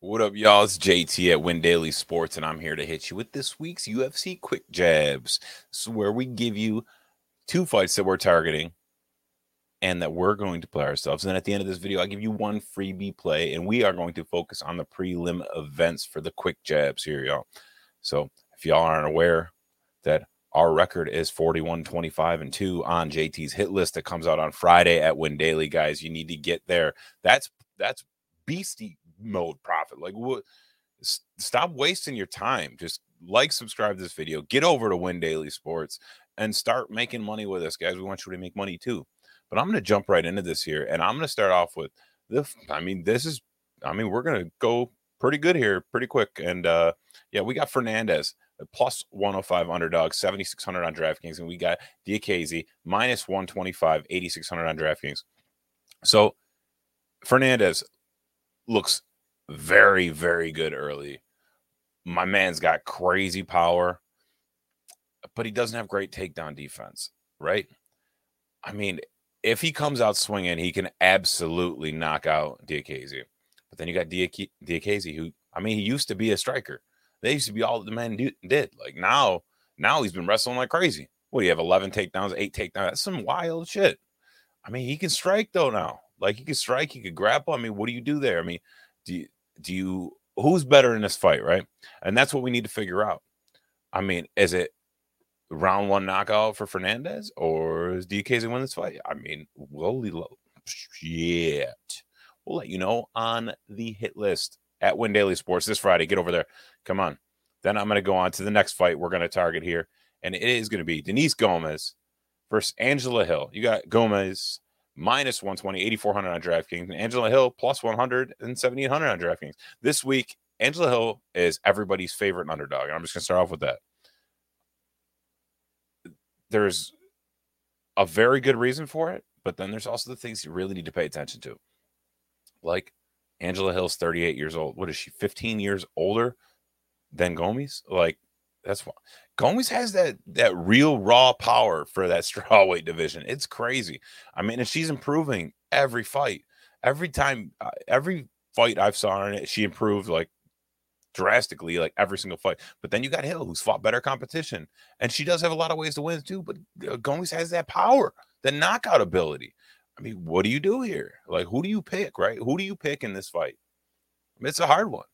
What up, y'all? It's JT at Win Daily Sports, and I'm here to hit you with this week's UFC Quick Jabs. This is where we give you two fights that we're targeting and that we're going to play ourselves. And at the end of this video, I give you one freebie play, and we are going to focus on the prelim events for the quick jabs here, y'all. So if y'all aren't aware that our record is 41 25 and 2 on JT's hit list that comes out on Friday at Win Daily, guys. You need to get there. That's that's beastie mode profit. Like what stop wasting your time. Just like, subscribe to this video, get over to Win Daily Sports and start making money with us, guys. We want you to make money too. But I'm going to jump right into this here, and I'm going to start off with the. I mean, this is. I mean, we're going to go pretty good here, pretty quick, and uh yeah, we got Fernandez plus 105 underdog, 7600 on DraftKings, and we got Diakiese minus 125, 8600 on DraftKings. So Fernandez looks very, very good early. My man's got crazy power, but he doesn't have great takedown defense, right? I mean, if he comes out swinging, he can absolutely knock out Diakiese. But then you got Diakiese, who I mean, he used to be a striker. They used to be all the man do, did. Like now, now he's been wrestling like crazy. What do you have? Eleven takedowns, eight takedowns. That's some wild shit. I mean, he can strike though now. Like he can strike, he could grapple. I mean, what do you do there? I mean, do you do you who's better in this fight, right? And that's what we need to figure out. I mean, is it round one knockout for Fernandez, or is Diakiese win this fight? I mean, holy low shit. We'll let you know on the hit list at Win Daily Sports this Friday. Get over there. Come on. Then I'm going to go on to the next fight we're going to target here. And it is going to be Denise Gomes versus Angela Hill. You got Gomes minus 120, 8,400 on DraftKings, and Angela Hill plus 100 and 7,800 on DraftKings. This week, Angela Hill is everybody's favorite underdog. And I'm just going to start off with that there's a very good reason for it, but then there's also the things you really need to pay attention to. Like Angela Hill's 38 years old. What is she? 15 years older than Gomes? Like that's why Gomes has that that real raw power for that strawweight division. It's crazy. I mean, and she's improving every fight. Every time, uh, every fight I've saw her in it, she improved like drastically like every single fight. But then you got Hill, who's fought better competition, and she does have a lot of ways to win too. But uh, Gomes has that power, the knockout ability. I mean, what do you do here? Like, who do you pick? Right? Who do you pick in this fight? I mean, it's a hard one.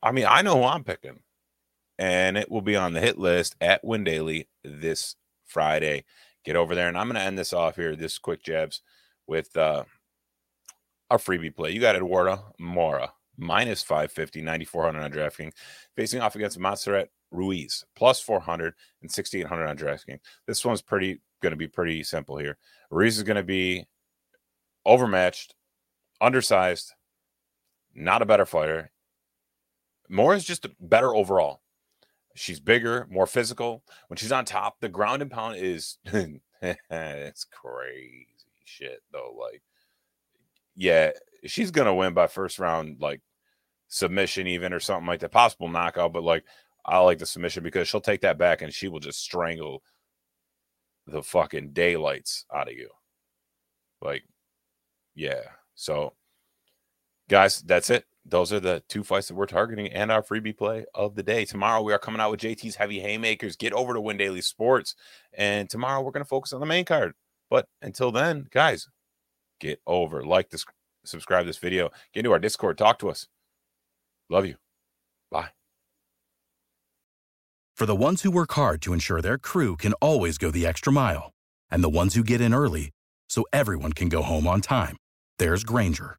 I mean, I know who I'm picking, and it will be on the hit list at Win Daily this Friday. Get over there, and I'm going to end this off here. This quick jabs with uh, our freebie play. You got Eduarda Moura minus 550, 9,400 on DraftKings, facing off against Montserrat Ruiz, plus 400 and 6,800 on DraftKings. This one's pretty going to be pretty simple here. Ruiz is going to be overmatched, undersized, not a better fighter. Moura is just better overall. She's bigger, more physical. When she's on top, the ground and pound is it's crazy shit though. Like, yeah, she's gonna win by first round, like submission even or something like that, possible knockout. But like I like the submission because she'll take that back and she will just strangle the fucking daylights out of you. Like, yeah. So, guys, that's it. Those are the two fights that we're targeting and our freebie play of the day. Tomorrow we are coming out with JT's Heavy Haymakers. Get over to Win Daily Sports. And tomorrow we're going to focus on the main card. But until then, guys, get over. Like this, subscribe this video. Get into our Discord. Talk to us. Love you. Bye. For the ones who work hard to ensure their crew can always go the extra mile, and the ones who get in early so everyone can go home on time, there's Grainger,